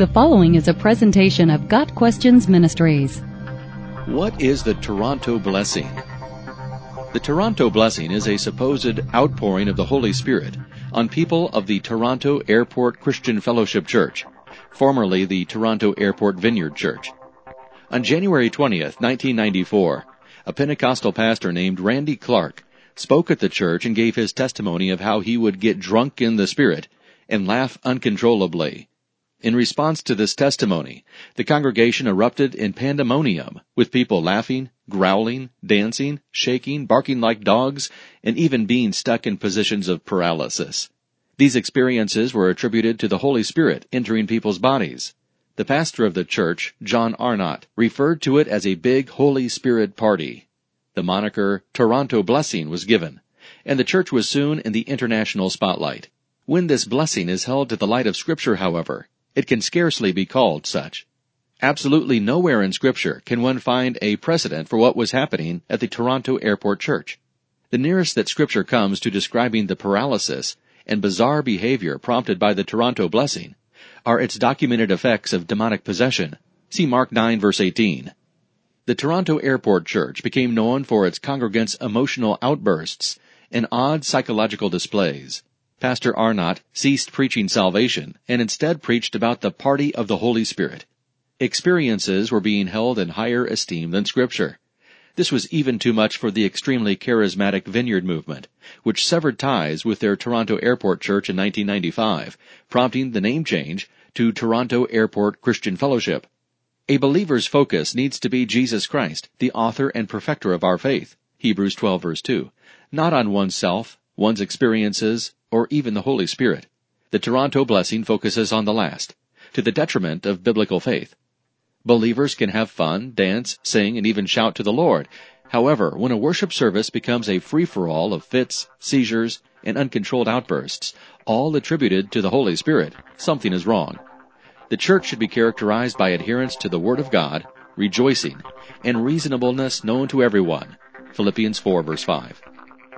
The following is a presentation of Got Questions Ministries. What is the Toronto blessing? The Toronto blessing is a supposed outpouring of the Holy Spirit on people of the Toronto Airport Christian Fellowship Church, formerly the Toronto Airport Vineyard Church. On January 20th, 1994, a Pentecostal pastor named Randy Clark spoke at the church and gave his testimony of how he would get drunk in the Spirit and laugh uncontrollably. In response to this testimony, the congregation erupted in pandemonium, with people laughing, growling, dancing, shaking, barking like dogs, and even being stuck in positions of paralysis. These experiences were attributed to the Holy Spirit entering people's bodies. The pastor of the church, John Arnott, referred to it as a big Holy Spirit party. The moniker Toronto Blessing was given, and the church was soon in the international spotlight. When this blessing is held to the light of Scripture, however, it can scarcely be called such. Absolutely nowhere in Scripture can one find a precedent for what was happening at the Toronto Airport Church. The nearest that Scripture comes to describing the paralysis and bizarre behavior prompted by the Toronto blessing are its documented effects of demonic possession. See Mark 9 verse 18. The Toronto Airport Church became known for its congregants' emotional outbursts and odd psychological displays. Pastor Arnott ceased preaching salvation and instead preached about the party of the Holy Spirit. Experiences were being held in higher esteem than Scripture. This was even too much for the extremely charismatic Vineyard movement, which severed ties with their Toronto Airport Church in 1995, prompting the name change to Toronto Airport Christian Fellowship. A believer's focus needs to be Jesus Christ, the author and perfecter of our faith, Hebrews 12 verse 2, not on oneself, one's experiences, or even the Holy Spirit. The Toronto blessing focuses on the last, to the detriment of biblical faith. Believers can have fun, dance, sing, and even shout to the Lord. However, when a worship service becomes a free-for-all of fits, seizures, and uncontrolled outbursts, all attributed to the Holy Spirit, something is wrong. The church should be characterized by adherence to the Word of God, rejoicing, and reasonableness known to everyone. Philippians 4 verse 5.